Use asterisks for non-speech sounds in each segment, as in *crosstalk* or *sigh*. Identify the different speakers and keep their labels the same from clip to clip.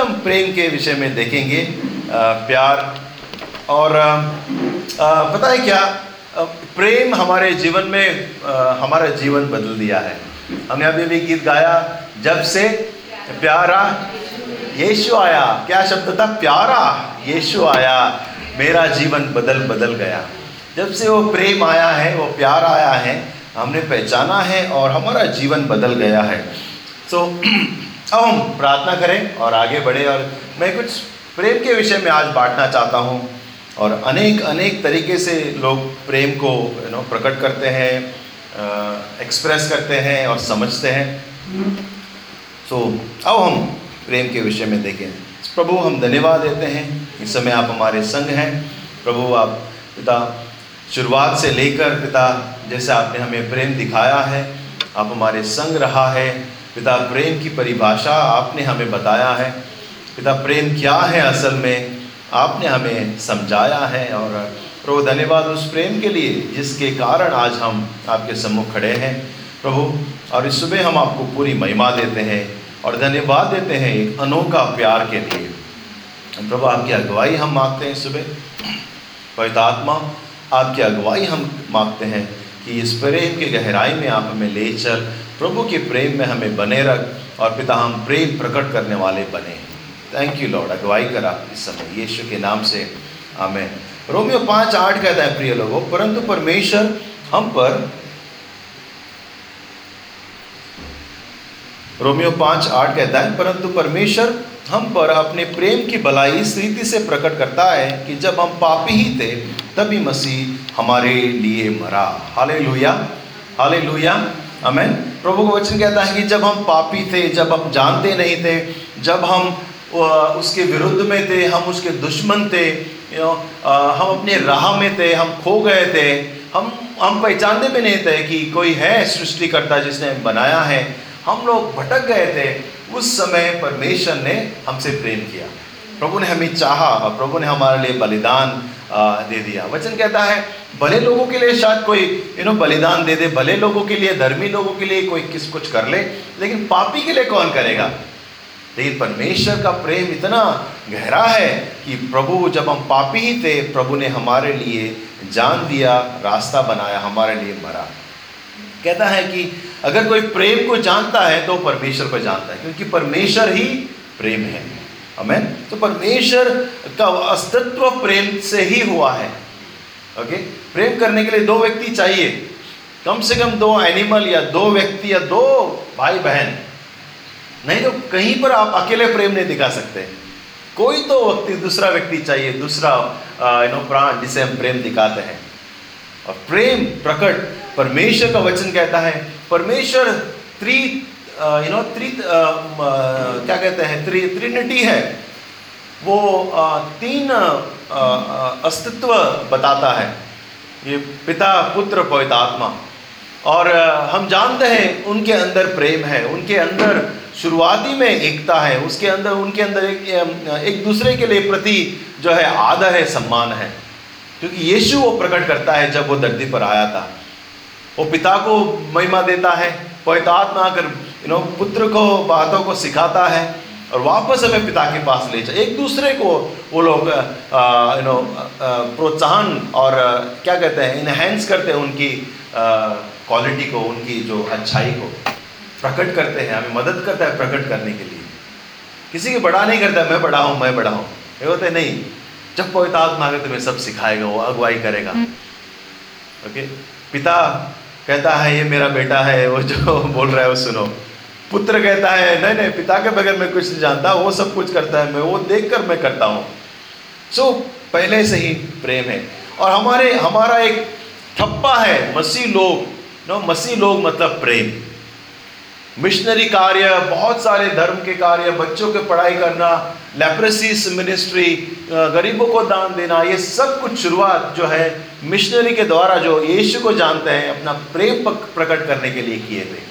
Speaker 1: हम प्रेम के विषय में देखेंगे प्यार और पता है क्या? प्रेम हमारे जीवन में हमारा जीवन बदल दिया है। हमने अभी भी गीत गाया, जब से प्यारा यीशु आया। क्या शब्द था? प्यारा यीशु आया। मेरा जीवन बदल बदल गया। जब से वो प्रेम आया है, वो प्यार आया है, हमने पहचाना है और हमारा जीवन बदल गया है। तो *clears throat* अब हम प्रार्थना करें और आगे बढ़े और मैं कुछ प्रेम के विषय में आज बांटना चाहता हूँ और अनेक अनेक तरीके से लोग प्रेम को यू नो प्रकट करते हैं एक्सप्रेस करते हैं और समझते हैं। तो अब हम प्रेम के विषय में देखें। प्रभु, हम धन्यवाद देते हैं। इस समय आप हमारे संग हैं। प्रभु, आप पिता शुरुआत से लेकर पिता जैसे आपने हमें प्रेम दिखाया है, आप हमारे संग रहा है। पिता, प्रेम की परिभाषा आपने हमें बताया है। पिता, प्रेम क्या है असल में? आपने हमें समझाया है और प्रभु, धन्यवाद उस प्रेम के लिए जिसके कारण आज हम आपके सम्मुख खड़े हैं। प्रभु, और इस सुबह हम आपको पूरी महिमा देते हैं और धन्यवाद देते हैं एक अनोखा प्यार के लिए। प्रभु, आपकी अगुवाई हम मांगते हैं सुबह। पवित्र आत्मा, आपकी अगुवाई हम मांगते हैं कि इस प्रेम के गहराई में आप हमें ले चल प्रभु के प्रेम में हमें बने रख और पिता, हम प्रेम प्रकट करने वाले बने। थैंक यू लॉर्ड अगुवाई करा इस समय यीशु के नाम से। हमें रोमियो पाँच आठ कहता है, प्रिय लोगों, परंतु परमेश्वर हम पर रोमियो पाँच आठ कहता है, परंतु परमेश्वर हम पर अपने प्रेम की भलाई इस रीति से प्रकट करता है कि जब हम पापी ही थे, तभी मसीह हमारे लिए मरा। हाले लुया हाले लुया अमेन प्रभु का वचन कहता है कि जब हम पापी थे, जब हम जानते नहीं थे, जब हम उसके विरुद्ध में थे, हम उसके दुश्मन थे यू नो हम अपने राह में थे, हम खो गए थे, हम हम पहचानते भी नहीं थे कि कोई है सृष्टिकर्ता जिसने बनाया है। हम लोग भटक गए थे। उस समय परमेश्वर ने हमसे प्रेम किया। प्रभु ने हमें चाहा और प्रभु ने हमारे लिए बलिदान दे दिया। वचन कहता है, भले लोगों के लिए शायद कोई यू नो बलिदान दे दे, भले लोगों के लिए, धर्मी लोगों के लिए कोई किस कुछ कर ले, लेकिन पापी के लिए कौन करेगा? लेकिन परमेश्वर का प्रेम इतना गहरा है कि प्रभु, जब हम पापी ही थे, प्रभु ने हमारे लिए जान दिया, रास्ता बनाया, हमारे लिए मरा। कहता है कि अगर कोई प्रेम को जानता है तो परमेश्वर को जानता है, क्योंकि परमेश्वर ही प्रेम है। हमें तो परमेश्वर का अस्तित्व प्रेम से ही हुआ है। ओके प्रेम करने के लिए दो व्यक्ति चाहिए। कम से कम दो एनिमल या दो व्यक्ति या दो भाई बहन नहीं तो कहीं पर आप अकेले प्रेम नहीं दिखा सकते। कोई तो व्यक्ति, दूसरा व्यक्ति चाहिए। दूसरा यू नो प्राण जिसे हम प्रेम दिखाते हैं। और प्रेम प्रकट परमेश्वर का वचन कहता है। परमेश्वर त्रि यू नो त्रि क्या कहते हैं त्रि त्रिनिटी है। वो तीन अस्तित्व बताता है। ये पिता पुत्र पवित्र आत्मा और हम जानते हैं उनके अंदर प्रेम है। उनके अंदर शुरुआती में एकता है। उसके अंदर उनके अंदर एक, एक दूसरे के लिए प्रति जो है आदर है सम्मान है। क्योंकि यीशु वो प्रकट करता है जब वो धरती पर आया था। वो पिता को महिमा देता है। पवित्र आत्मा आकर यू नो पुत्र को बातों को सिखाता है और वापस हमें पिता के पास ले जाए। एक दूसरे को वो लोग यू नो प्रोत्साहन और क्या कहते हैं इनहेंस करते हैं उनकी क्वालिटी को उनकी जो अच्छाई को। प्रकट करते हैं हमें मदद करता है प्रकट करने के लिए। किसी के बड़ा नहीं करता मैं बड़ा हूँ मैं बड़ा हूँ। ये होते नहीं जब पवित्र आत्मा आगे तुम्हें सब सिखाएगा वो अगुवाई करेगा। ओके पिता कहता है ये मेरा बेटा है वो जो *laughs* बोल रहा है वो सुनो। पुत्र कहता है नहीं नहीं पिता के बगैर मैं कुछ नहीं जानता वो सब कुछ करता है मैं वो देख कर मैं करता हूँ। सो so, पहले से ही प्रेम है। और हमारे हमारा एक ठप्पा है मसीह लोग। नो मसीह लोग मतलब प्रेम। मिशनरी कार्य बहुत सारे धर्म के कार्य बच्चों के पढ़ाई करना लेप्रेसिस मिनिस्ट्री गरीबों को दान देना ये सब कुछ शुरुआत जो है मिशनरी के द्वारा जो यीशु को जानते हैं अपना प्रेम प्रकट करने के लिए किए थे।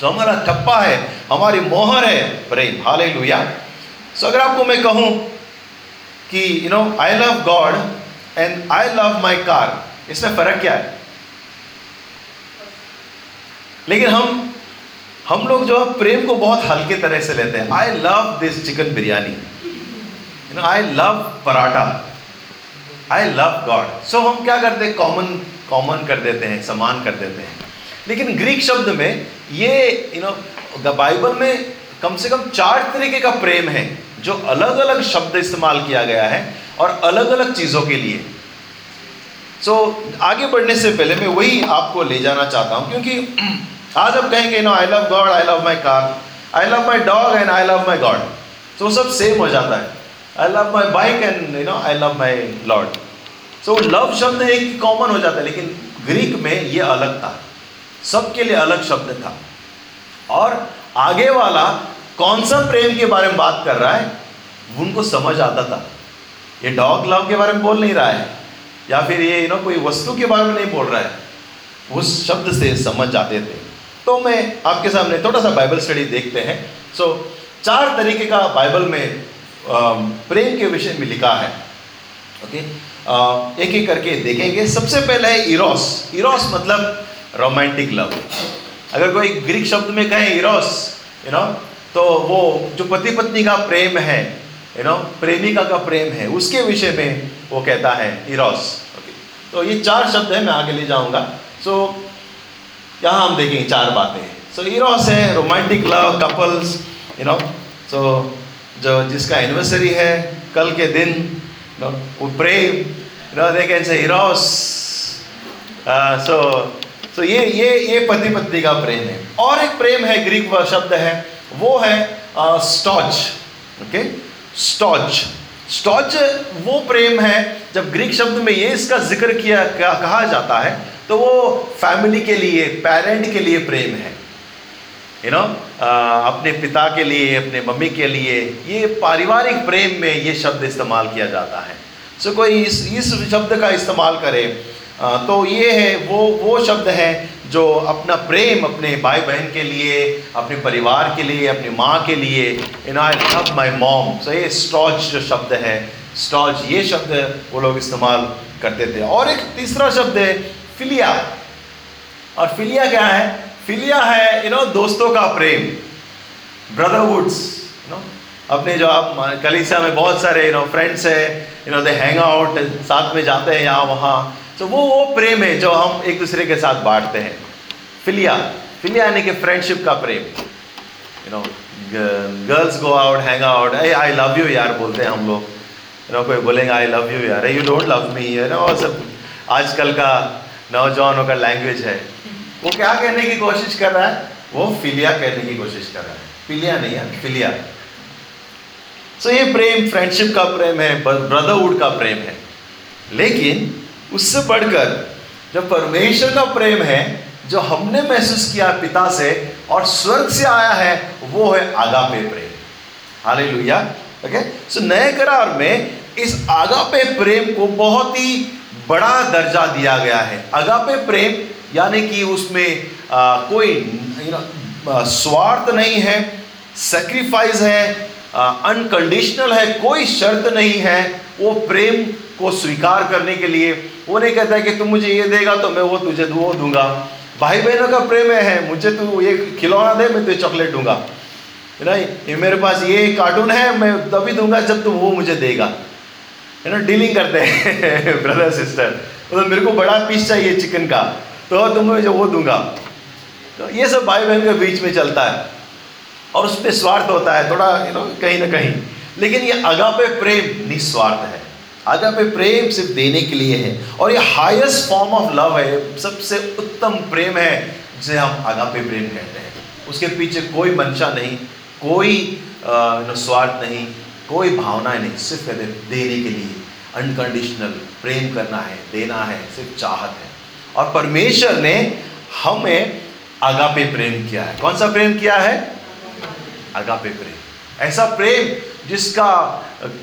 Speaker 1: तो हमारा ठप्पा है, हमारी मोहर है प्रेम हाल लुया सो अगर आपको मैं कहूँ कि you know I love God and I love my car इसमें फ़र्क क्या है? लेकिन हम हम लोग जो है, प्रेम को बहुत हल्के तरह से लेते हैं। I love this chicken biryani you know I love paratha I love God so हम क्या करते हैं? कॉमन कॉमन कर देते हैं, समान कर देते हैं। लेकिन ग्रीक शब्द में ये यू नो द बाइबल में कम से कम चार तरीके का प्रेम है जो अलग अलग शब्द इस्तेमाल किया गया है और अलग अलग चीज़ों के लिए। सो so, आगे बढ़ने से पहले मैं वही आपको ले जाना चाहता हूँ क्योंकि *clears throat* आज आप कहेंगे no I love God I love my car I love my dog and I love my God तो सब सेम हो जाता है। I love my bike and you know I love my lord so love शब्द एक common हो जाता है लेकिन ग्रीक में ये अलग था। सबके लिए अलग शब्द था। और आगे वाला कौन सा प्रेम के बारे में बात कर रहा है उनको समझ आता था। ये डॉग लव के बारे में बोल नहीं रहा है या फिर ये यू नो कोई वस्तु के बारे में नहीं बोल रहा है उस शब्द से समझ जाते थे। तो मैं आपके सामने थोड़ा सा बाइबल स्टडी देखते हैं। सो so, चार तरीके का बाइबल में प्रेम के विषय में लिखा है। Okay okay? एक एक करके देखेंगे। सबसे पहले है इरोस इरोस मतलब रोमांटिक लव अगर कोई ग्रीक शब्द में कहें इरोस यू नो तो वो जो पति पत्नी का प्रेम है यू नो प्रेमिका का प्रेम है उसके विषय में वो कहता है इरोस ओके तो ये चार शब्द है मैं आगे ले जाऊँगा. सो so, यहाँ हम देखेंगे चार बातें. सो इरोस है romantic love couples you know so जो जिसका एनिवर्सरी है कल के दिन वो प्रेम. Can say eros. Uh, so ये ये ये पति पत्नी का प्रेम है। और एक प्रेम है ग्रीक शब्द है वो है स्टॉच ओके स्टॉच स्टॉच वो प्रेम है जब ग्रीक शब्द में ये इसका ज़िक्र किया कहा जाता है तो वो फैमिली के लिए पेरेंट के लिए प्रेम है। यू you नो know, अपने पिता के लिए अपने मम्मी के लिए ये पारिवारिक प्रेम में ये शब्द इस्तेमाल किया जाता है। सो so, कोई इस इस शब्द का इस्तेमाल करे तो ये है, वो वो शब्द है जो अपना प्रेम अपने भाई बहन के लिए, अपने परिवार के लिए, अपनी माँ के लिए इन आई लव माई मॉम सो ये स्टॉच जो शब्द है स्टॉच ये शब्द वो लोग इस्तेमाल करते थे। और एक तीसरा शब्द है फिलिया और फिलिया क्या है? फिलिया है यू नो दोस्तों का प्रेम. ब्रदरहुड्स यू नो अपने जो आप, कलीसिया में बहुत सारे यू नो फ्रेंड्स है you know they hang out साथ में जाते हैं यहाँ, वहाँ। तो वो वो प्रेम है जो हम एक दूसरे के साथ बांटते हैं। फिलिया फिलिया यानी कि फ्रेंडशिप का प्रेम। You know girls go out hang out I I love you यार बोलते हैं हम लोग। यू नो कोई बोलेंगे आई लव यू यार you don't love me you know सब आजकल का नौजवानों का लैंग्वेज है। वो क्या कहने की कोशिश कर रहा है? वो फिलिया कहने की कोशिश कर रहा है। फिलिया नहीं है फिलिया। सो so, ये प्रेम फ्रेंडशिप का प्रेम है ब्रदरहुड का प्रेम है। लेकिन उससे बढ़कर जब परमेश्वर का प्रेम है जो हमने महसूस किया पिता से और स्वर्ग से आया है वो है आगापे प्रेम। हाले लुया ओके सो नए करार में इस आगापे प्रेम को बहुत ही बड़ा दर्जा दिया गया है। अगापे प्रेम यानी कि उसमें आ, कोई स्वार्थ नहीं है सेक्रीफाइस है अनकंडीशनल है कोई शर्त नहीं है वो प्रेम को स्वीकार करने के लिए, वो नहीं कहता है कि तुम मुझे ये देगा तो मैं वो तुझे वो दूँगा। भाई बहनों का प्रेम है मुझे तू ये खिलौना दे, मैं तुझे चॉकलेट दूँगा। नहीं ये मेरे पास ये कार्टून है, मैं तभी दूँगा जब तुम वो मुझे देगा। है ना डीलिंग करते हैं ब्रदर सिस्टर तो मेरे को बड़ा पीस चाहिए चिकन का तो तुम्हें जो वो दूँगा। तो ये सब भाई बहन के बीच में चलता है। और उस पर स्वार्थ होता है, थोड़ा यू नो कहीं ना कहीं। लेकिन ये अगापे प्रेम निस्वार्थ है। अगापे प्रेम सिर्फ़ देने के लिए है। और ये हाईएस्ट फॉर्म ऑफ़ लव है, सबसे उत्तम प्रेम है, जिसे हम अगापे प्रेम कहते हैं। उसके पीछे कोई मंशा नहीं, कोई स्वार्थ नहीं, कोई भावना नहीं, सिर्फ़ कहते देने के लिए। अनकंडीशनल प्रेम करना है, देना है, सिर्फ़ चाहत है। और परमेश्वर ने हमें आगापे प्रेम किया है। कौन सा प्रेम किया है? आगापे प्रेम। ऐसा प्रेम जिसका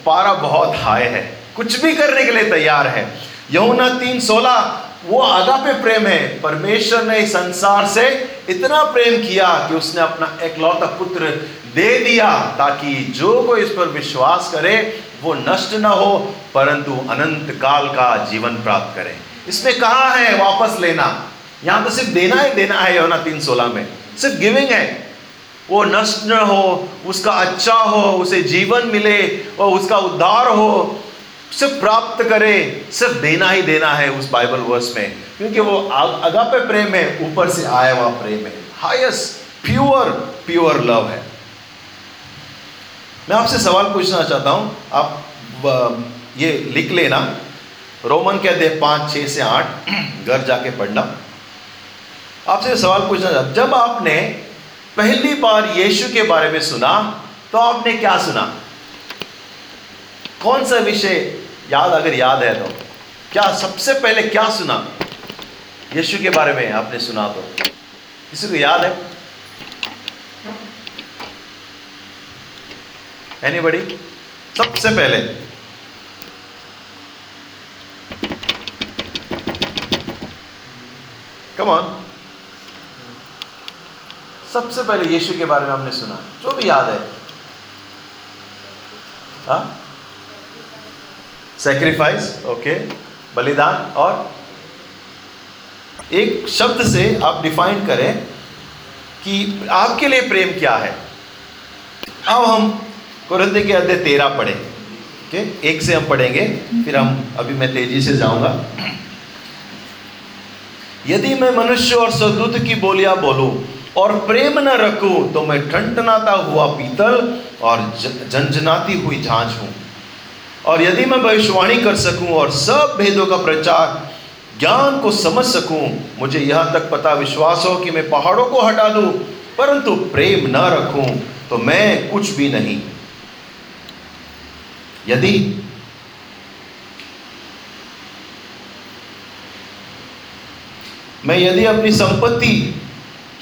Speaker 1: पारा बहुत हाई है। कुछ भी करने के लिए तैयार है। यमुना तीन सोलह, वो आगापे प्रेम है। परमेश्वर ने इस संसार से इतना प्रेम किया कि उसने अपना एकलौता पुत्र दे दिया ताकि जो कोई इस पर विश्वास करे, वो नष्ट ना हो, परंतु अनंत काल का जीवन प्राप्त करे। इसमें कहा है वापस लेना? यहाँ तो सिर्फ़ देना ही देना है योना तीन सोलह में। सिर्फ़ गिविंग है। वो नष्ट न हो, उसका अच्छा हो, उसे जीवन मिले और उसका उद्धार हो सिर्फ़ प्राप्त करे, सिर्फ़ देना ही देना है उस बाइबल वर्स में। क्योंकि वो अगापे प्रेम है, ऊपर से आया हुआ प्रेम है। हाईएस्ट प्योर प्योर लव है। मैं आपसे सवाल पूछना चाहता हूँ, आप ये लिख लेना। रोमन के अध्याय पाँच, छह से आठ, *clears throat* घर जाके पढ़ना। आपसे सवाल पूछना चाहता जब आपने पहली बार यीशु के बारे में सुना तो आपने क्या सुना? कौन सा विषय याद अगर याद है तो? क्या सबसे पहले क्या सुना? यीशु के बारे में आपने सुना तो। किसी को याद है? एनीबडी सबसे पहले। कम ऑन सबसे पहले यीशु के बारे में हमने सुना। जो भी याद है? सेक्रीफाइस ओके बलिदान और एक शब्द से आप डिफाइन करें कि आपके लिए प्रेम क्या है। अब हम कुरंदे के अध्याय तेरह पढ़े ओके एक से हम पढ़ेंगे, फिर हम अभी मैं तेज़ी से जाऊँगा। यदि मैं मनुष्य और सदूत की बोलियाँ बोलूँ और प्रेम न रखूँ तो मैं ठंडनाता हुआ पीतल और झंझनाती हुई झांझ हूँ। और यदि मैं भविष्यवाणी कर सकूँ और सब भेदों का प्रचार, ज्ञान को समझ सकूँ, मुझे यहाँ तक पता विश्वास हो कि मैं पहाड़ों को हटा दूँ, परंतु प्रेम न रखूँ तो मैं कुछ भी नहीं। यदि मैं यदि अपनी संपत्ति,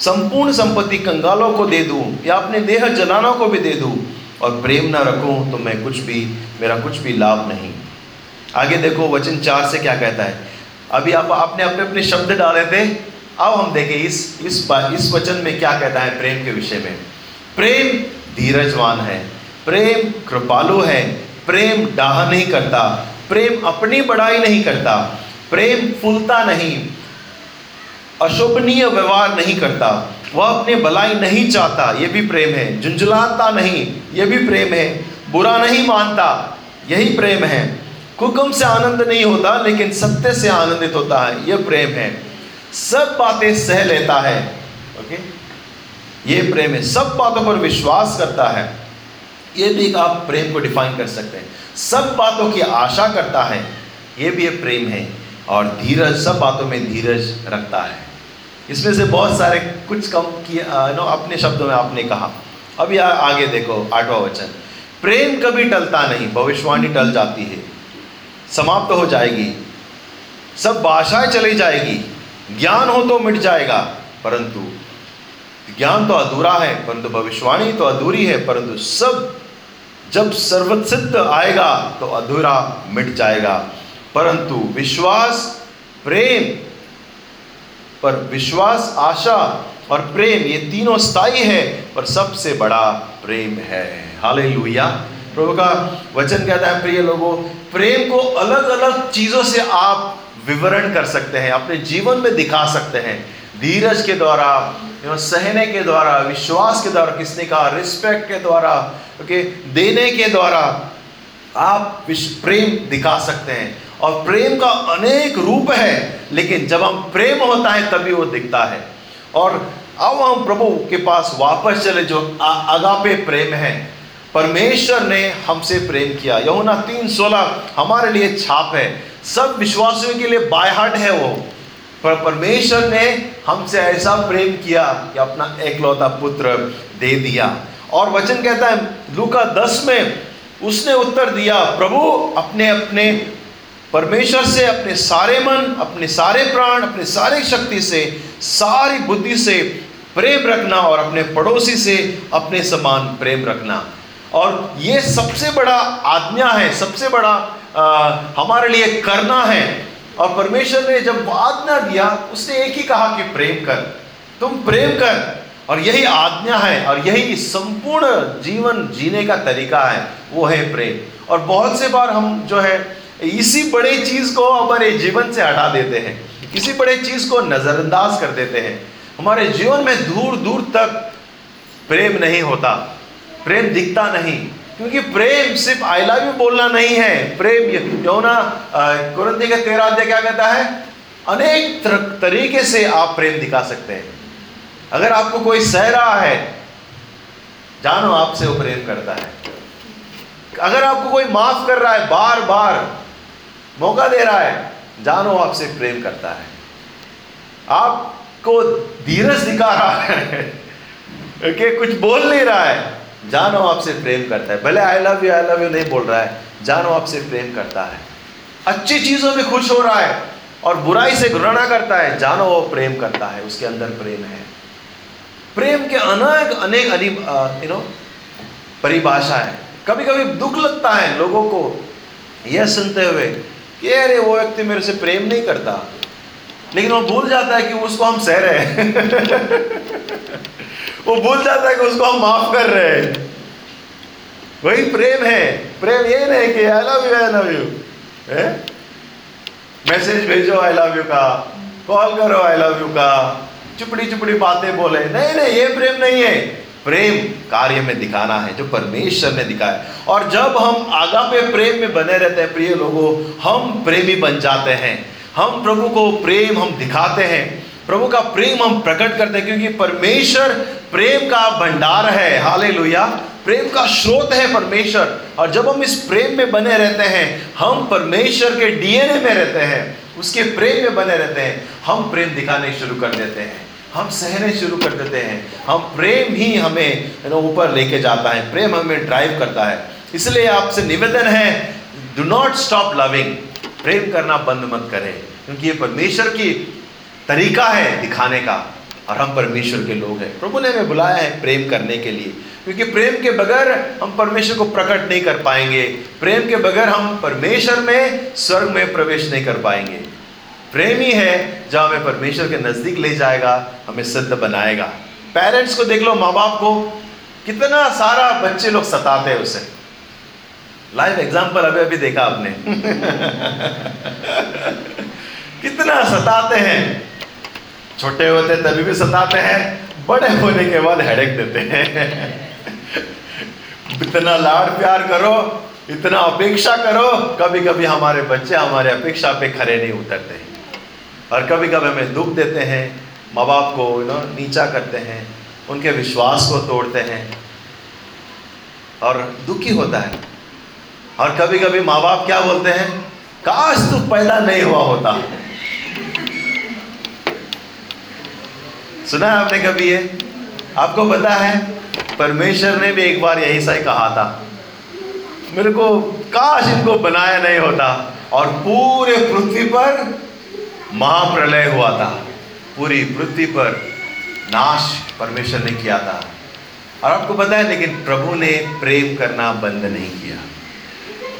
Speaker 1: संपूर्ण संपत्ति कंगालों को दे दूँ, या अपने देह जलानों को भी दे दूँ और प्रेम ना रखूँ तो मैं कुछ भी, मेरा कुछ भी लाभ नहीं। आगे देखो, वचन चार से क्या कहता है? अभी आप आपने अपने अपने शब्द डाले थे, अब हम देखें इस इस इस वचन में क्या कहता है प्रेम के विषय में? प्रेम धीरजवान है, प्रेम कृपालु है, प्रेम डाह नहीं करता, प्रेम अपनी बड़ाई नहीं करता, प्रेम फूलता नहीं, अशोभनीय व्यवहार नहीं करता। वह अपने भलाई नहीं चाहता यह भी प्रेम है। झुंझुलाता नहीं यह भी प्रेम है। बुरा नहीं मानता, यही प्रेम है। कुकम से आनंद नहीं होता, लेकिन सत्य से आनंदित होता है। यह प्रेम है। सब बातें सह लेता है। ओके ये प्रेम है। सब बातों पर विश्वास करता है। ये भी आप प्रेम को डिफाइन कर सकते हैं। सब बातों की आशा करता है। ये भी एक प्रेम है। और धीरज, सब बातों में धीरज रखता है। इसमें से बहुत सारे कुछ कम किए नो अपने शब्दों में आपने कहा। अभी आ, आगे देखो आठवा वचन। प्रेम कभी टलता नहीं भविष्यवाणी टल जाती है। समाप्त तो हो जाएगी। सब भाषाएँ चली जाएगी। ज्ञान हो तो मिट जाएगा परंतु ज्ञान तो अधूरा है परंतु भविष्यवाणी तो अधूरी है परंतु सब जब सर्वसिद्ध आएगा तो अधूरा मिट जाएगा। परंतु विश्वास प्रेम पर विश्वास, आशा और प्रेम, ये तीनों स्थायी है पर सबसे बड़ा प्रेम है। हाले प्रभु का वचन कहता है, प्रिय लोगों, प्रेम को अलग अलग चीज़ों से आप विवरण कर सकते हैं, अपने जीवन में दिखा सकते हैं। धीरज के द्वारा सहने के द्वारा, विश्वास के द्वारा, किसने कहा? रिस्पेक्ट के द्वारा, ओके, देने के द्वारा आप प्रेम दिखा सकते हैं। और प्रेम का अनेक रूप है, लेकिन जब हम प्रेम होता है, तभी वो दिखता है। और अब हम प्रभु के पास वापस चले, जो अगापे प्रेम है। परमेश्वर ने हमसे प्रेम किया। यमुना तीन सोलह हमारे लिए छाप है। सब विश्वासियों के लिए बायहाट है वो। पर परमेश्वर ने हमसे ऐसा प्रेम किया कि अपना एकलौता पुत्र दे दिया। और वचन कहता है, लूका दस में उसने उत्तर दिया, प्रभु अपने अपने परमेश्वर से अपने सारे मन अपने सारे प्राण अपने सारे शक्ति से सारी बुद्धि से प्रेम रखना और अपने पड़ोसी से अपने समान प्रेम रखना। और ये सबसे बड़ा आज्ञा है सबसे बड़ा आ, हमारे लिए करना है। और परमेश्वर ने जब आज्ञा दिया उसने एक ही कहा कि प्रेम कर तुम प्रेम कर। और यही आज्ञा है और यही संपूर्ण जीवन जीने का तरीका है वो है प्रेम। और बहुत से बार हम जो है इसी बड़े चीज़ को हमारे जीवन से हटा देते हैं। इसी बड़े चीज़ को नजरअंदाज कर देते हैं। हमारे जीवन में दूर दूर तक प्रेम नहीं होता। प्रेम दिखता नहीं। क्योंकि प्रेम सिर्फ़ आई लव यू बोलना नहीं है। प्रेम यौना कुरंती का तेरह अध्याय क्या कहता है? अनेक तरीके से आप प्रेम दिखा सकते हैं। अगर आपको कोई सह रहा है, जानो आपसे वो प्रेम करता है। अगर आपको कोई माफ़ कर रहा है बार बार मौका दे रहा है, जानो आपसे प्रेम करता है। आपको धीरज दिखा रहा है, कि कुछ बोल नहीं रहा है, जानो आपसे प्रेम करता है। भले I love you I love you नहीं बोल रहा है, जानो आपसे प्रेम करता है। अच्छी चीज़ों में खुश हो रहा है और बुराई से घृणा करता है, जानो वो प्रेम करता है, उसके अंदर प्रेम है। प्रेम के अनेक अनेक यू नो परिभाषा है कभी कभी दुख लगता है लोगों को, यह सुनते हुए कि अरे वो व्यक्ति मेरे से प्रेम नहीं करता। लेकिन वो भूल जाता है कि उसको हम सह रहे हैं। *laughs* वो भूल जाता है कि उसको हम माफ़ कर रहे हैं। वही प्रेम है। प्रेम ये नहीं कि I love you I love you message भेजो आई लव यू का। कॉल करो आई लव यू का। चुपड़ी चुपड़ी बातें बोले। नहीं नहीं, ये प्रेम नहीं है। प्रेम कार्य में दिखाना है, जो परमेश्वर ने दिखाया और जब हम आगा पे प्रेम में बने रहते हैं, प्रिय लोगों, हम प्रेमी बन जाते हैं। हम प्रभु को प्रेम हम दिखाते हैं। प्रभु का प्रेम हम प्रकट करते हैं, क्योंकि परमेश्वर प्रेम का भंडार है। हाले प्रेम का स्रोत है परमेश्वर। और जब हम इस प्रेम में बने रहते हैं, हम परमेश्वर के डीएनए में रहते हैं, उसके प्रेम में बने रहते हैं, हम प्रेम दिखाने शुरू कर देते हैं। हम सहने शुरू कर देते हैं। हम प्रेम ही हमें ऊपर लेके जाता है। प्रेम हमें ड्राइव करता है। इसलिए आपसे निवेदन है डू नॉट स्टॉप लविंग प्रेम करना बंद मत करें। क्योंकि ये परमेश्वर की तरीका है दिखाने का, और हम परमेश्वर के लोग हैं। प्रभु ने हमें बुलाया है प्रेम करने के लिए। क्योंकि प्रेम के बगैर हम परमेश्वर को प्रकट नहीं कर पाएँगे। प्रेम के बगैर हम परमेश्वर में, स्वर्ग में प्रवेश नहीं कर पाएँगे। प्रेम ही, जो हमें परमेश्वर के नज़दीक ले जाएगा, हमें सिद्ध बनाएगा। पेरेंट्स को देख लो माँ बाप को कितना सारा बच्चे लोग सताते हैं उसे। लाइव एग्ज़ाम्पल अभी अभी देखा आपने। *laughs* कितना सताते हैं। छोटे होते तभी भी सताते हैं। बड़े होने के बाद हेडेक देते हैं। *laughs* इतना लाड़ प्यार करो, इतना अपेक्षा करो कभी कभी हमारे बच्चे हमारे अपेक्षा पे खड़े नहीं उतरते। और कभी कभी हमें दुख देते हैं माँ बाप को यू नो नीचा करते हैं, उनके विश्वास को तोड़ते हैं। और दुखी होता है। और कभी कभी माँ बाप क्या बोलते हैं, काश तू पैदा नहीं हुआ होता। सुना है आपने कभी ये? आपको पता है, परमेश्वर ने भी एक बार यही सही कहा था। मेरे को काश इनको बनाया नहीं होता। और पूरे पृथ्वी पर महाप्रलय हुआ था। पूरी पृथ्वी पर नाश परमेश्वर ने किया था। और आपको पता है लेकिन प्रभु ने प्रेम करना बंद नहीं किया।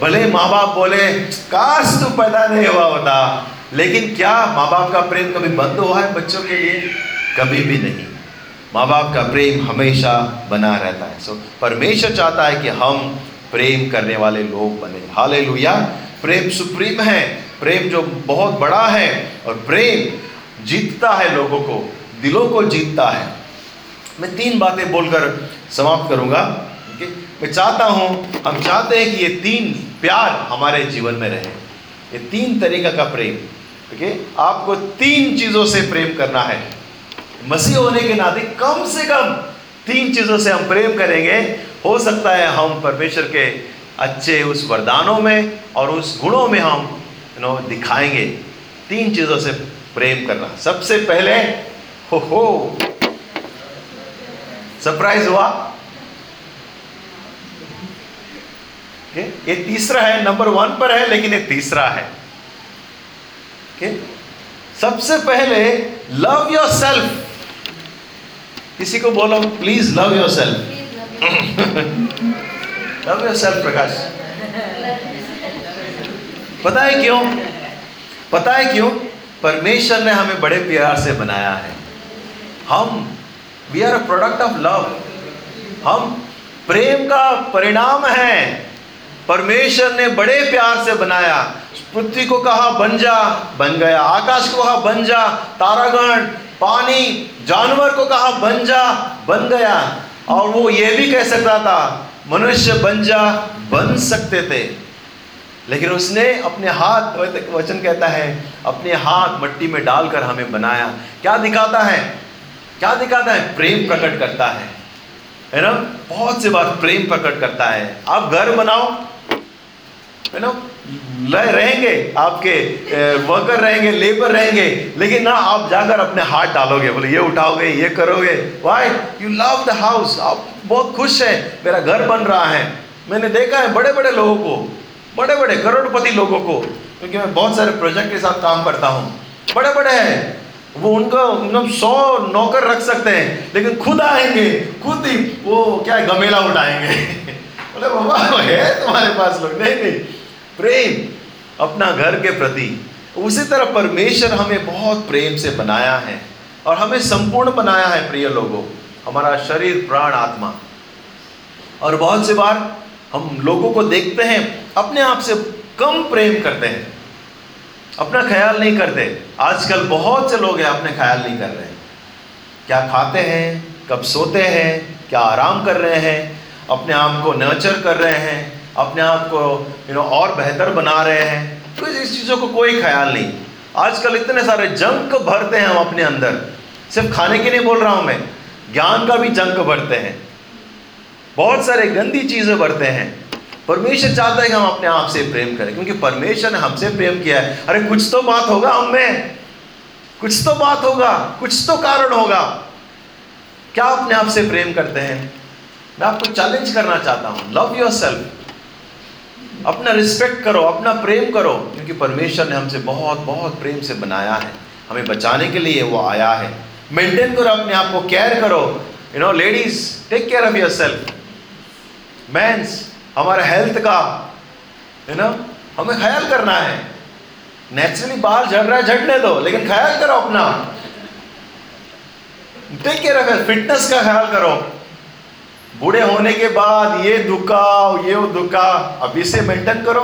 Speaker 1: भले माँ बाप बोले काश तू पैदा नहीं हुआ होता। लेकिन क्या माँ बाप का प्रेम कभी बंद हुआ है बच्चों के लिए? कभी भी नहीं। माँ बाप का प्रेम हमेशा बना रहता है। सो so, परमेश्वर चाहता है कि हम प्रेम करने वाले लोग बने। हाले प्रेम सुप्रीम है। प्रेम जो बहुत बड़ा है और प्रेम जीतता है लोगों को, दिलों को जीतता है। मैं तीन बातें बोलकर समाप्त करूँगा। मैं चाहता हूँ, हम चाहते हैं कि ये तीन प्यार हमारे जीवन में रहे। ये तीन तरीका का प्रेम। ठीक आपको तीन चीज़ों से प्रेम करना है। मसीह होने के नाते कम से कम तीन चीज़ों से हम प्रेम करेंगे। हो सकता है हम परमेश्वर के अच्छे उस वरदानों में और उस गुणों में हम नो दिखाएँगे। तीन चीज़ों से प्रेम करना। सबसे पहले हो हो। सरप्राइज़ हुआ? ये तीसरा है नंबर वन पर है लेकिन ये तीसरा है। Okay? सबसे पहले लव योर सेल्फ किसी को बोलो please love yourself love yourself Prakash पता है क्यों? पता है क्यों? परमेश्वर ने हमें बड़े प्यार से बनाया है। हम we are a product of love हम प्रेम का परिणाम है। परमेश्वर ने बड़े प्यार से बनाया। पृथ्वी को कहा, बन जा। बन गया। आकाश को कहा, बन जा। तारागण, पानी, जानवर को कहा, बन जा। बन गया। और वो ये भी कह सकता था, मनुष्य बन जा। बन सकते थे। लेकिन उसने अपने हाथ वचन कहता है, अपने हाथ मट्टी में डालकर हमें बनाया। क्या दिखाता है? क्या दिखाता है? प्रेम प्रकट करता है। है ना? बहुत से बार प्रेम प्रकट करता है। आप घर बनाओ। है ना? रहेंगे आपके वर्कर रहेंगे लेबर रहेंगे, लेकिन ना आप जाकर अपने हाथ डालोगे। बोले, ये उठाओगे, ये करोगे। Why you love the house आप बहुत खुश है। मेरा घर बन रहा है। मैंने देखा है बड़े बड़े लोगों को। बड़े बड़े करोड़पति लोगों को, क्योंकि मैं बहुत सारे प्रोजेक्ट के साथ काम करता हूँ। बड़े बड़े हैं। वो उनको मतलब सौ नौकर रख सकते हैं, लेकिन खुद आएँगे, खुद ही वो क्या है, गमेला उठाएँगे। *laughs* बोले, बाबा, है तुम्हारे पास लोग? नहीं नहीं, प्रेम अपना घर के प्रति, उसी तरह परमेश्वर हमें बहुत प्रेम से बनाया है और हमें संपूर्ण बनाया है, प्रिय लोगों, हमारा शरीर, प्राण, आत्मा। और बहुत सी बार हम लोगों को देखते हैं, अपने आप से कम प्रेम करते हैं, अपना ख्याल नहीं करते। आजकल बहुत से लोग हैं, अपने ख्याल नहीं कर रहे। क्या खाते हैं, कब सोते हैं, क्या आराम कर रहे हैं, अपने आप को नर्चर कर रहे हैं, अपने आप को यू नो और बेहतर बना रहे हैं। तो इस चीज़ों को कोई ख्याल नहीं। आजकल इतने सारे जंक भरते हैं हम अपने अंदर। सिर्फ़ खाने के नहीं बोल रहा हूँ मैं, ज्ञान का भी जंक भरते हैं। बहुत सारे गंदी चीज़ें भरते हैं। परमेश्वर चाहता है कि हम अपने आप से प्रेम करें, क्योंकि परमेश्वर ने हमसे प्रेम किया है। अरे, कुछ तो बात होगा हम में। कुछ तो बात होगा, कुछ तो कारण होगा। क्या अपने आप से प्रेम करते हैं? मैं आपको चैलेंज करना चाहता हूँ। लव योर सेल्फ अपना रिस्पेक्ट करो, अपना प्रेम करो, क्योंकि परमेश्वर ने हमसे बहुत बहुत प्रेम से बनाया है। हमें बचाने के लिए वो आया है। मेंटेन करो, अपने आप को केयर करो। You know ladies take care of yourself men's हमारे हेल्थ का है ना हमें ख्याल करना है। नेचुरली बाल झड़ रहा है, झड़ने दो, लेकिन ख्याल करो अपना। टेक केयर ऑफ़ फिटनेस का ख्याल करो। बूढ़े होने के बाद ये दुखा ये दुखा अभी से मेंटेन करो।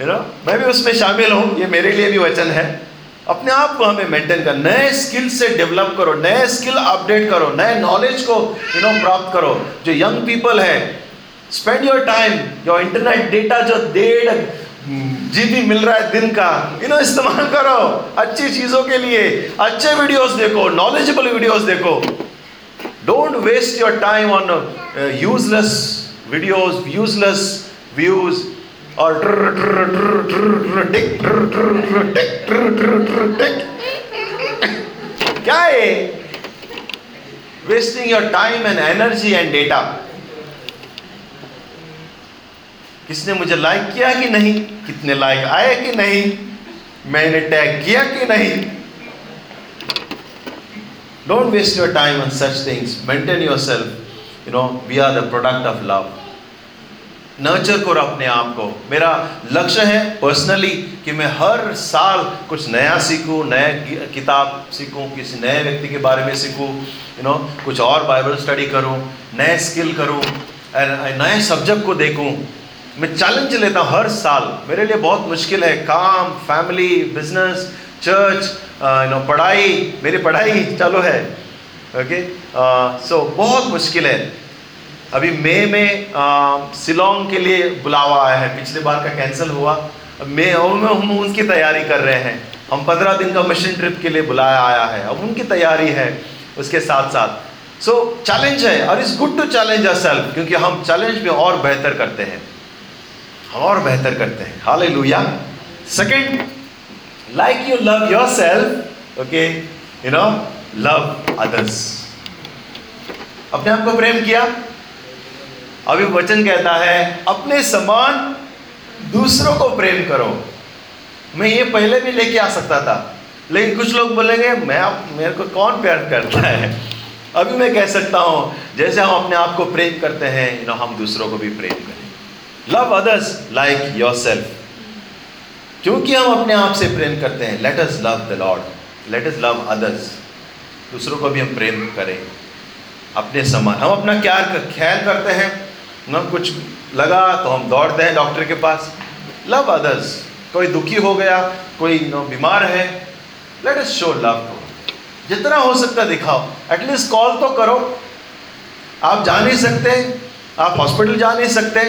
Speaker 1: यू नो मैं भी उसमें शामिल हूँ, ये मेरे लिए भी वचन है। अपने आप को हमें मेंटेन कर, नए स्किल से डेवलप करो, नए स्किल अपडेट करो, नए नॉलेज को यू नो प्राप्त करो। जो यंग पीपल है spend your time your internet data जो डेढ़ जीबी मिल रहा है दिन का यू नो इस्तेमाल करो। अच्छी चीज़ों के लिए, अच्छे वीडियोस देखो नॉलेजेबल वीडियोस देखो। Don't waste your time on useless videos useless views और क्या है wasting your time and energy and data किसने मुझे लाइक किया कि नहीं? कितने लाइक आए कि नहीं? मैंने टैग किया कि नहीं? Don't waste your time on such things maintain yourself you know we are the product of love nurture करो अपने आप को। मेरा लक्ष्य है पर्सनली कि मैं हर साल कुछ नया सीखूं नया किताब सीखूं, किसी नए व्यक्ति के बारे में सीखूं यू नो कुछ और बाइबल स्टडी करूँ, नए स्किल करूँ नए सब्जेक्ट को देखूँ। मैं चैलेंज लेता हूँ हर साल। मेरे लिए बहुत मुश्किल है। काम family business church you know पढ़ाई, मेरी पढ़ाई चालू है। ओके सो बहुत मुश्किल है। अभी मई में शिलोंग के लिए बुलावा आया है। पिछले बार का कैंसिल हुआ। मे में हम उनकी तैयारी कर रहे हैं। हम पंद्रह दिन का मिशन ट्रिप के लिए बुलाया आया है। अब उनकी तैयारी है उसके साथ साथ सो so, चैलेंज है और it's good to challenge ourself क्योंकि हम चैलेंज में और बेहतर करते हैं। और बेहतर करते हैं। Hallelujah second like you love yourself okay you know love others अपने आप को प्रेम किया? अभी वचन कहता है, अपने समान दूसरों को प्रेम करो। मैं ये पहले भी लेके आ सकता था, लेकिन कुछ लोग बोलेंगे, मैं आप, मेरे को कौन प्यार करता है? अभी मैं कह सकता हूँ, जैसे हम अपने आप को प्रेम करते हैं यू नो हम दूसरों को भी प्रेम करें। Love others like yourself क्योंकि हम अपने आप से प्रेम करते हैं let us love the lord let us love others दूसरों को भी हम प्रेम करें। अपने समान, हम अपना क्या ख्याल करते हैं? ना कुछ लगा तो हम दौड़ते हैं डॉक्टर के पास। लव अदर्स कोई दुखी हो गया, कोई बीमार है लेट अस शो लव जितना हो सकता दिखाओ। एटलीस्ट कॉल तो करो। आप जा नहीं सकते, आप हॉस्पिटल जा नहीं सकते,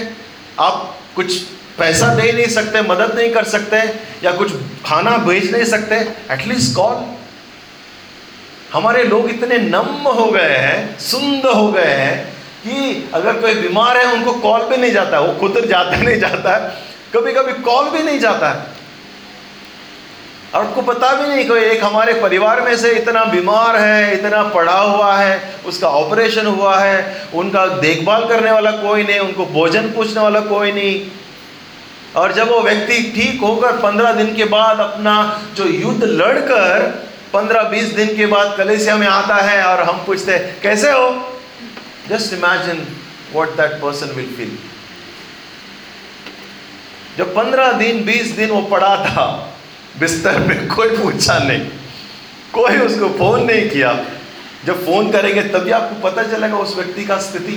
Speaker 1: आप कुछ पैसा दे नहीं सकते, मदद नहीं कर सकते, या कुछ खाना भेज नहीं सकते एटलीस्ट कॉल हमारे लोग इतने नम हो गए हैं सुंद हो गए हैं कि अगर कोई बीमार है, उनको कॉल भी नहीं जाता, वो खुद जाता नहीं जाता है कभी कभी कॉल भी नहीं जाता। है और आपको पता भी नहीं कोई एक हमारे परिवार में से इतना बीमार है, इतना पड़ा हुआ है, उसका ऑपरेशन हुआ है, उनका देखभाल करने वाला कोई नहीं, उनको भोजन पूछने वाला कोई नहीं। और जब वो व्यक्ति ठीक होकर पंद्रह दिन के बाद अपना जो युद्ध लड़कर पंद्रह बीस दिन के बाद कलेसिया में आता है और हम पूछते कैसे हो? Just imagine what that person will feel जब पंद्रह दिन, बीस दिन वो पड़ा था, बिस्तर में कोई पूछा नहीं। कोई उसको फ़ोन नहीं किया। जब फ़ोन करेंगे तभी आपको पता चलेगा उस व्यक्ति का स्थिति।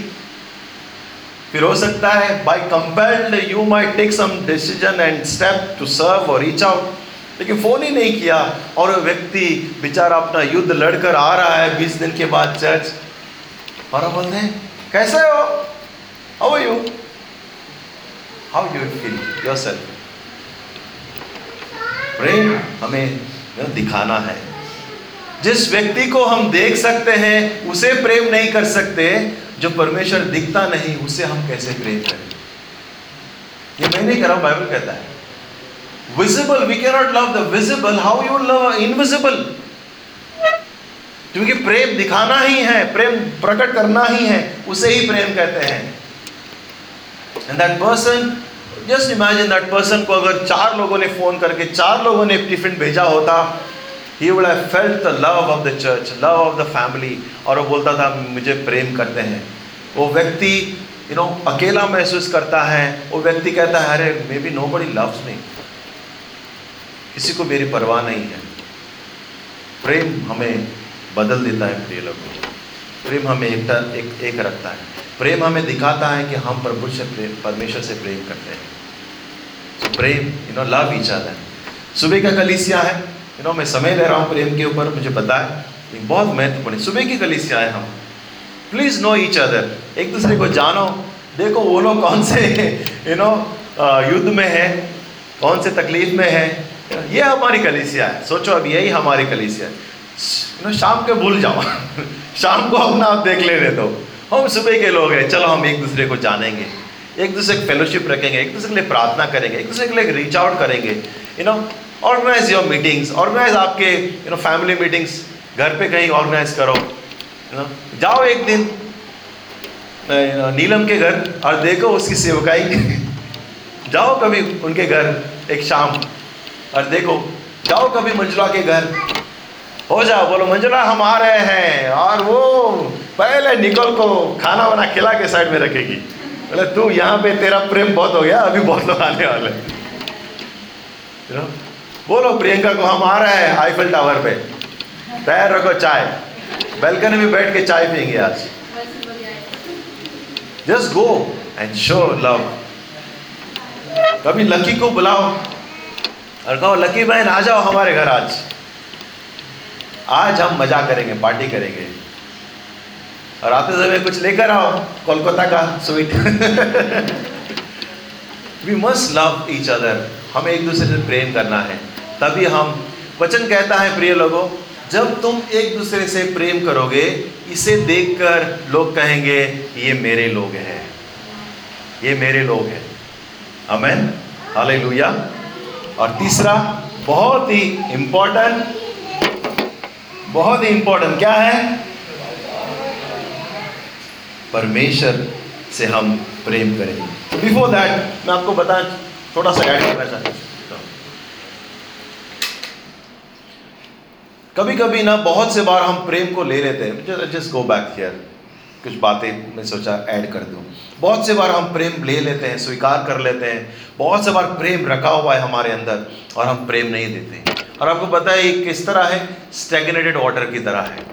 Speaker 1: फिर हो सकता है by compelled you may take some decision and step to serve और रीच आउट लेकिन फ़ोन ही नहीं किया, और व्यक्ति, बेचारा अपना युद्ध लड़कर आ रहा है, बीस दिन के बाद चर्च और बोलते हैं, कैसे हो? How you how you feel yourself प्रेम हमें दिखाना है। जिस व्यक्ति को हम देख सकते हैं, उसे प्रेम नहीं कर सकते। जो परमेश्वर दिखता नहीं, उसे हम कैसे प्रेम करें? ये मैं नहीं कर रहा बाइबल कहता है। Visible we can not love the visible how you love invisible क्योंकि प्रेम दिखाना ही है, प्रेम प्रकट करना ही है, उसे ही प्रेम कहते हैं। And that person just imagine that person को अगर चार लोगों ने फ़ोन करके, चार लोगों ने टिफ़िन भेजा होता ही would have felt the love of the church love of the family और वो बोलता था, मुझे प्रेम करते हैं। वो व्यक्ति यू नो अकेला महसूस करता है, वो व्यक्ति कहता है, अरे maybe nobody loves me किसी को मेरी परवाह नहीं है। प्रेम हमें बदल देता है प्रिय लोगों प्रेम हमें एक, एक एक रखता है। प्रेम हमें दिखाता है कि हम प्रभु से प्रेम परमेश्वर से प्रेम करते हैं। So, Prem you know love each other सुबह का कलिसिया है। यू नो मैं समय ले रहा हूँ प्रेम के ऊपर मुझे पता है। बहुत महत्वपूर्ण है। सुबह की कलिसिया है हम। प्लीज़ नो ईच अदर एक दूसरे को जानो। देखो वो लोग कौन से यू नो युद्ध में है कौन से तकलीफ़ में है। ये हमारी कलिसिया है। सोचो अब यही हमारी कलिसिया है। नो शाम के भूल जाओ *laughs* शाम को अपना आप देख लेने दो हम सुबह के लोग हैं, चलो हम एक दूसरे को जानेंगे। एक दूसरे को फेलोशिप रखेंगे, एक दूसरे के लिए प्रार्थना करेंगे, एक दूसरे के लिए रीच आउट करेंगे। You know organize your meetings organize आपके यू नो फैमिली मीटिंग्स घर पे कहीं ऑर्गेनाइज करो। यू नो जाओ एक दिन। नीलम के घर, और देखो उसकी सेवकाई। *laughs* जाओ कभी उनके घर एक शाम, और देखो, जाओ कभी मंजुला के घर। हो जाओ बोलो मंजुला हम आ रहे हैं। और वो पहले निकल को खाना वाना खिला के साइड में रखेगी। बोले, तू यहाँ पे, तेरा प्रेम बहुत हो गया, अभी बहुत लोग आने वाले बोलो, प्रियंका को हम आ रहे हैं आईफल टावर पे। तैयार रखो चाय। बैल्कनी में बैठ के चाय पियेंगे आज। Just go and show love कभी लकी को बुलाओ। और कहो, लकी बहन, आ जाओ हमारे घर आज। आज हम मज़ा करेंगे पार्टी करेंगे। और आते समय कुछ लेकर आओ, कोलकाता का sweet we must love each other हमें एक दूसरे से प्रेम करना है। तभी हम, वचन कहता है, प्रिय लोगों, जब तुम एक दूसरे से प्रेम करोगे, इसे देखकर लोग कहेंगे, ये मेरे लोग हैं। ये मेरे लोग हैं। अमेन हालेलुया और तीसरा, बहुत ही इंपॉर्टेंट बहुत ही इंपॉर्टेंट क्या है? परमेश्वर से हम प्रेम करेंगे। बिफोर दैट मैं आपको बता, थोड़ा सा ऐड करना चाहता हूँ। कभी कभी ना बहुत से बार हम प्रेम को ले लेते हैं। जस्ट गो बैक हियर कुछ बातें मैं सोचा ऐड कर दूँ। बहुत से बार हम प्रेम ले लेते हैं, स्वीकार कर लेते हैं। बहुत से बार प्रेम रखा हुआ है हमारे अंदर और हम प्रेम नहीं देते और आपको पता है किस तरह है? स्टेगनेटेड वाटर की तरह है।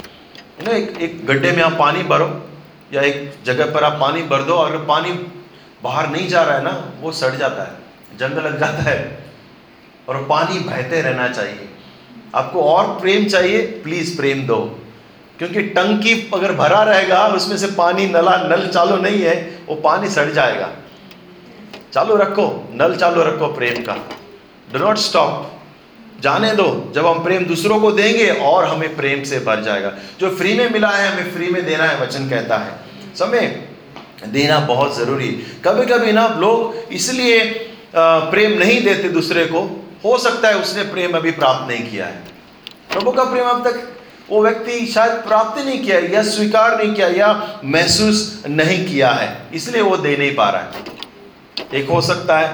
Speaker 1: ना? एक एक गड्ढे में आप पानी भरो या एक जगह पर आप पानी भर दो अगर पानी बाहर नहीं जा रहा है ना, वो सड़ जाता है जंग लग जाता है। और पानी बहते रहना चाहिए। आपको और प्रेम चाहिए प्लीज़ प्रेम दो। क्योंकि टंकी अगर भरा रहेगा, उसमें से पानी नला, नल चालू नहीं है, वो पानी सड़ जाएगा। चालू रखो, नल चालू रखो प्रेम का। डो नॉट स्टॉप जाने दो, जब हम प्रेम दूसरों को देंगे और हमें प्रेम से भर जाएगा। जो फ्री में मिला है, हमें फ्री में देना है, वचन कहता है। समय देना बहुत ज़रूरी कभी कभी ना लोग इसलिए प्रेम नहीं देते दूसरे को। हो सकता है उसने प्रेम अभी प्राप्त नहीं किया है। प्रभु का प्रेम अब तक वो व्यक्ति शायद प्राप्त नहीं किया या स्वीकार नहीं किया, या महसूस नहीं किया है। इसलिए वो दे नहीं पा रहा है। एक हो सकता है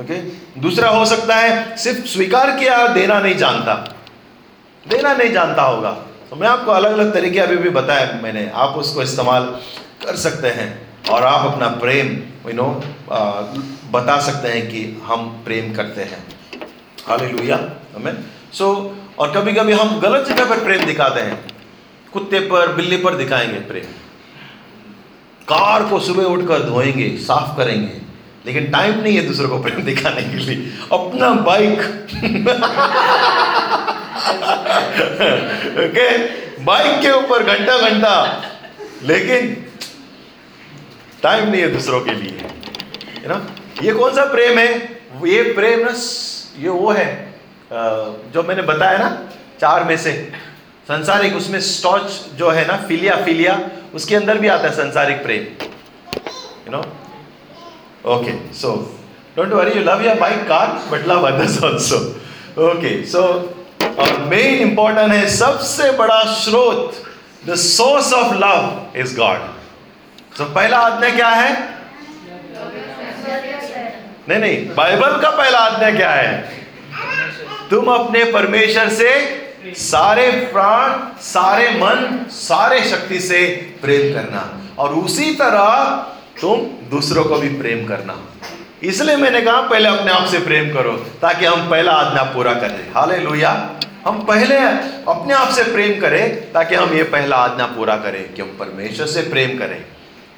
Speaker 1: ओके दूसरा हो सकता है, सिर्फ़ स्वीकार किया, देना नहीं जानता। देना नहीं जानता होगा। तो मैं आपको अलग अलग तरीके अभी भी बताया मैंने। आप उसको इस्तेमाल कर सकते हैं और आप अपना प्रेम यू नो बता सकते हैं कि हम प्रेम करते हैं। हालेलुया हमें सो और कभी कभी हम गलत जगह पर प्रेम दिखाते हैं। कुत्ते पर, बिल्ली पर दिखाएँगे प्रेम। कार को सुबह उठकर धोएँगे, साफ़ करेंगे। लेकिन टाइम नहीं है दूसरों को प्रेम दिखाने के लिए। अपना बाइक ओके बाइक के ऊपर घंटा घंटा। लेकिन टाइम नहीं है दूसरों के लिए। है ना ये कौन सा प्रेम है? ये प्रेम ना ये वो है जो मैंने बताया ना, चार में से। संसारिक, उसमें स्टॉच जो है ना फिलिया फिलिया उसके अंदर भी आता है संसारिक प्रेम। You know okay so don't worry you love your bike car but love others also okay so और मेन इंपॉर्टेंट है सबसे बड़ा स्रोत the source of love is God तो पहला आज्ञा क्या है? नहीं नहीं, बाइबल का पहला आज्ञा क्या है? तुम अपने परमेश्वर से सारे प्राण, सारे मन, सारे शक्ति से प्रेम करना। और उसी तरह तुम दूसरों को भी प्रेम करना। इसलिए मैंने कहा, पहले अपने आप से प्रेम करो, ताकि हम पहला आज्ञा पूरा करें हाले लोहिया हम पहले अपने आप से प्रेम करें, ताकि हम ये पहला आज्ञा पूरा करें, कि हम परमेश्वर से प्रेम करें।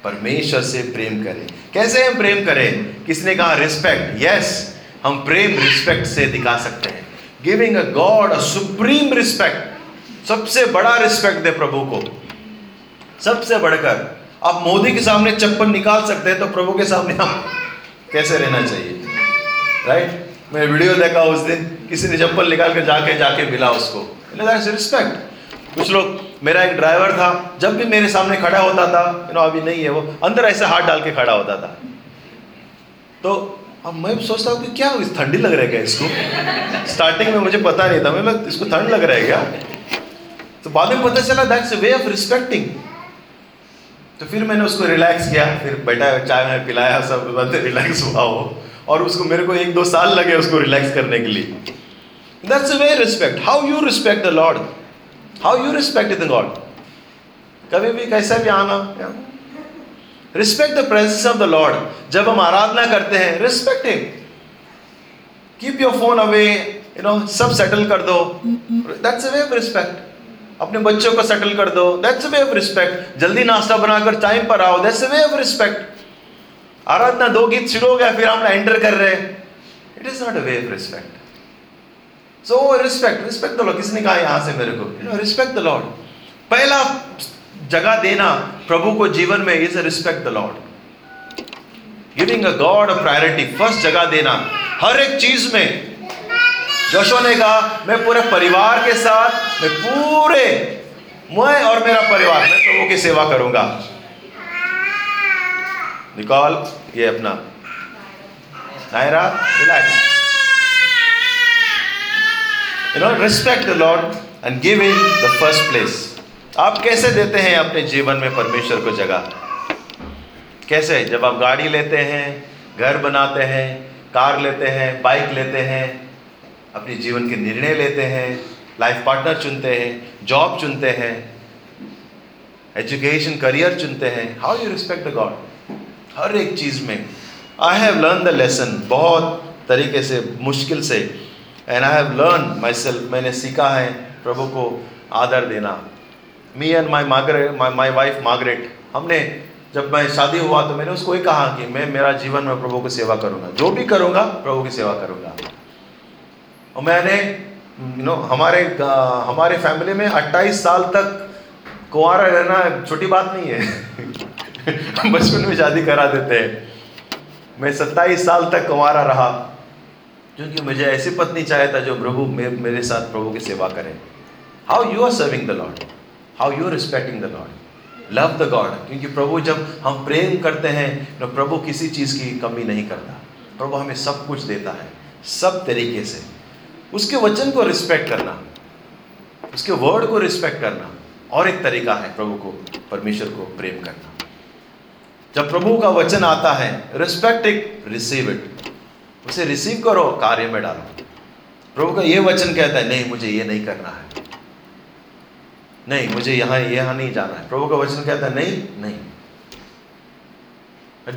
Speaker 1: परमेश्वर से प्रेम करें। कैसे हम प्रेम करें? किसने कहा? रिस्पेक्ट। यस हम प्रेम रिस्पेक्ट से दिखा सकते हैं। Giving a God a supreme respect सबसे बड़ा रिस्पेक्ट दे प्रभु को। सबसे बढ़कर। आप मोदी के सामने चप्पल निकाल सकते हैं तो प्रभु के सामने आप कैसे रहना चाहिए? राइट मैं वीडियो देखा उस दिन, किसी ने चप्पल निकाल कर जाके जाके मिला उसको। रिस्पेक्ट कुछ लोग, मेरा एक ड्राइवर था, जब भी मेरे सामने खड़ा होता था यू नो अभी नहीं है वो, अंदर ऐसे हाथ डाल के खड़ा होता था। तो अब मैं सोचता हूँ कि क्या ठंडी लग रहा है क्या इसको? स्टार्टिंग में मुझे पता नहीं था, मैं इसको ठंड लग रहा है क्या? तो बाद में पता चला दैट्स वे ऑफ़ रिस्पेक्टिंग तो फिर मैंने उसको रिलैक्स किया फिर बैठा चाय में पिलाया सब बंदे रिलैक्स हुआ हो और उसको मेरे को एक दो साल लगे उसको रिलैक्स करने के लिए। That's way respect how you respect the lord how you respect the God कभी भी कैसा भी आना respect the presence of the lord जब हम आराधना करते हैं respect him keep your phone away you know सब सेटल कर दो। That's a way of respect अपने बच्चों को सेटल कर दो। दैट्स वे ऑफ़ रिस्पेक्ट जल्दी नाश्ता बनाकर टाइम पर आओ। दैट्स वे ऑफ़ रिस्पेक्ट आराधना दो गीत शुरू हो गया, फिर हम एंटर कर रहे it is not a way of respect so respect respect the lord किसने कहा, यहाँ से मेरे को? You know respect the lord पहला जगह देना प्रभु को जीवन में is respect the lord giving a God a priority first जगह देना। हर एक चीज़ में जोशो ने कहा, मैं पूरे परिवार के साथ, मैं पूरे, मैं और मेरा परिवार, मैं प्रभु की सेवा करूँगा। निकॉल, ये अपना। Naira relax you know respect the lord and give in the first place आप कैसे देते हैं अपने जीवन में परमेश्वर को जगह? कैसे? जब आप गाड़ी लेते हैं, घर बनाते हैं, कार लेते हैं, बाइक लेते हैं अपने जीवन के निर्णय लेते हैं लाइफ पार्टनर चुनते हैं जॉब चुनते हैं एजुकेशन करियर चुनते हैं। How you respect the God हर एक चीज़ में। I have learn the lesson बहुत तरीके से, मुश्किल से। And I have learn myself मैंने सीखा है प्रभु को आदर देना। Me and my Margaret my wife Margaret हमने जब मैं शादी हुआ तो मैंने उसको ही कहा कि मैं, मेरा जीवन में प्रभु की सेवा करूँगा। जो भी करूँगा, प्रभु की सेवा करूँगा। और मैंने यू नो, हमारे हमारे फैमिली में 28 साल तक कुंवारा रहना छोटी बात नहीं है। *laughs* बचपन में शादी करा देते हैं। मैं सत्ताईस साल तक कुंवारा रहा, क्योंकि मुझे ऐसी पत्नी चाहिए था जो प्रभु मेरे साथ प्रभु की सेवा करे। How you are serving the lord how you are respecting the lord love the God क्योंकि प्रभु जब हम प्रेम करते हैं तो प्रभु किसी चीज़ की कमी नहीं करता। प्रभु हमें सब कुछ देता है, सब तरीके से। उसके वचन को रिस्पेक्ट करना, उसके वर्ड को रिस्पेक्ट करना और एक तरीका है प्रभु को, परमेश्वर को प्रेम करना। जब प्रभु का वचन आता है रिस्पेक्ट एक रिसीव इट उसे रिसीव करो, कार्य में डालो। प्रभु का ये वचन कहता है, नहीं, मुझे ये नहीं करना है। नहीं, मुझे यहाँ यहाँ नहीं जाना है। प्रभु का वचन कहता है, नहीं नहीं।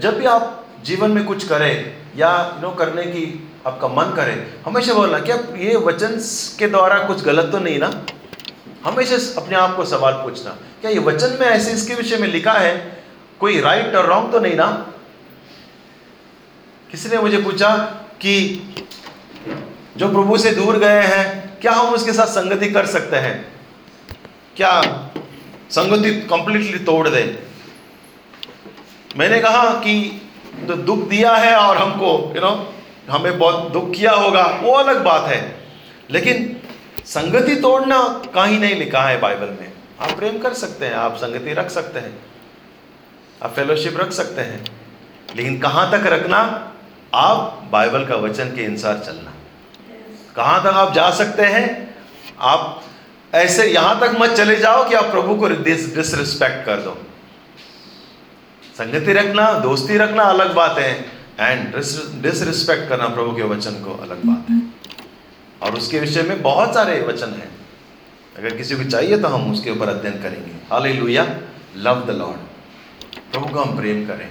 Speaker 1: जब भी आप जीवन में कुछ करें या नो करने की आपका मन करे। हमेशा बोलना, क्या ये वचन के द्वारा कुछ गलत तो नहीं ना? हमेशा अपने आप को सवाल पूछना, क्या ये वचन में ऐसे इसके विषय में लिखा है? कोई राइट और रॉन्ग तो नहीं ना? किसी ने मुझे पूछा कि जो प्रभु से दूर गए हैं, क्या हम उसके साथ संगति कर सकते हैं? क्या संगति कंप्लीटली तोड़ दे? मैंने कहा कि तो दुख दिया है और हमको यू नो हमें बहुत दुख किया होगा, वो अलग बात है। लेकिन संगति तोड़ना कहीं नहीं लिखा है बाइबल में। आप प्रेम कर सकते हैं, आप संगति रख सकते हैं, आप फेलोशिप रख सकते हैं, लेकिन कहाँ तक रखना? आप बाइबल का वचन के अनुसार चलना। कहाँ तक आप जा सकते हैं? आप ऐसे यहाँ तक मत चले जाओ कि आप प्रभु को डिसरिस्पेक्ट कर दो। संगति रखना, दोस्ती रखना अलग बात है। एंड डिसरिस्पेक्ट करना प्रभु के वचन को अलग बात है। और उसके विषय में बहुत सारे वचन हैं। अगर किसी को चाहिए तो हम उसके ऊपर अध्ययन करेंगे। Hallelujah love the Lord प्रभु को हम प्रेम करें।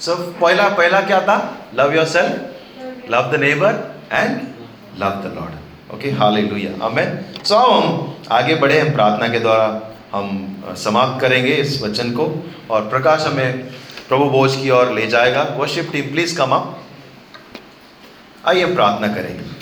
Speaker 1: सब पहला पहला क्या था? Love yourself love the neighbour and love the lord okay hallelujah हमें सो हम आगे बढ़े हम प्रार्थना के द्वारा हम समाप्त करेंगे इस वचन को। और प्रकाश हमें प्रभु बोझ की ओर ले जाएगा। Worship team please come up आइए प्रार्थना करेंगे।